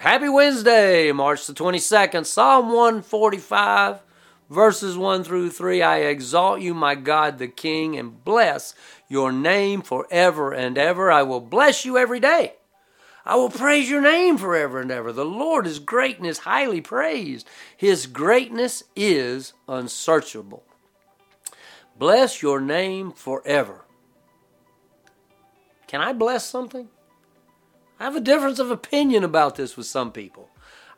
Happy Wednesday, March the 22nd, Psalm 145, verses 1 through 3. I exalt you, my God the King, and bless your name forever and ever. I will bless you every day. I will praise your name forever and ever. The Lord is great and is highly praised. His greatness is unsearchable. Bless your name forever. Can I bless something? I have a difference of opinion about this with some people.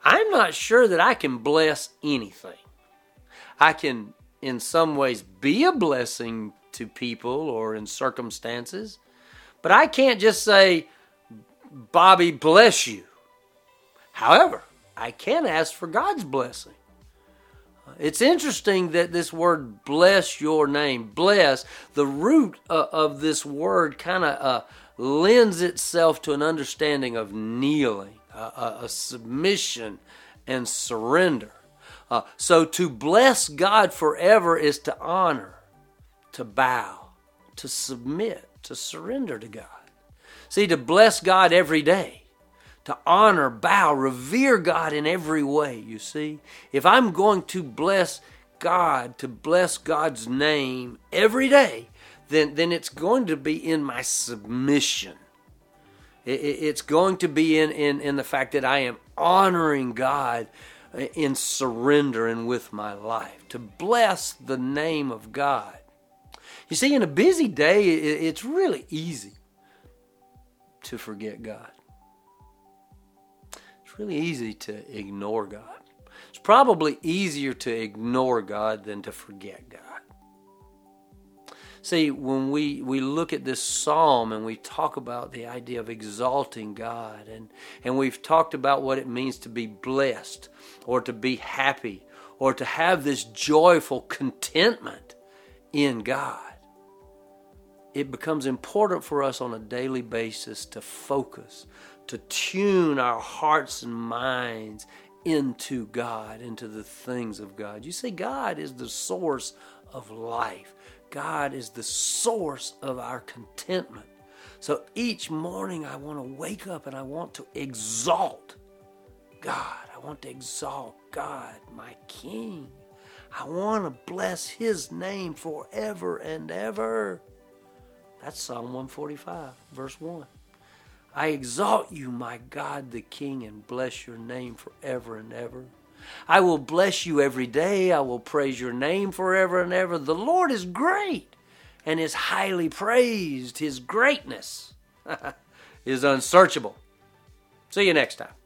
I'm not sure that I can bless anything. I can, in some ways, be a blessing to people or in circumstances, but I can't just say, Bobby, bless you. However, I can ask for God's blessing. It's interesting that this word bless your name, bless, the root uh, of this word kind of uh, lends itself to an understanding of kneeling, a, a submission, and surrender. Uh, so to bless God forever is to honor, to bow, to submit, to surrender to God. See, to bless God every day, to honor, bow, revere God in every way, you see. If I'm going to bless God, to bless God's name every day, then, then it's going to be in my submission. It, it's going to be in, in, in the fact that I am honoring God uh, in surrender and with my life, to bless the name of God. You see, in a busy day, it's really easy to forget God. Really easy to ignore God. It's probably easier to ignore God than to forget God. See, when we, we look at this psalm and we talk about the idea of exalting God, and, and we've talked about what it means to be blessed or to be happy or to have this joyful contentment in God, it becomes important for us on a daily basis to focus, to tune our hearts and minds into God, into the things of God. You see, God is the source of life. God is the source of our contentment. So each morning I want to wake up and I want to exalt God. I want to exalt God, my King. I want to bless His name forever and ever. That's Psalm 145, verse 1. I exalt you, my God the King, and bless your name forever and ever. I will bless you every day. I will praise your name forever and ever. The Lord is great and is highly praised. His greatness is unsearchable. See you next time.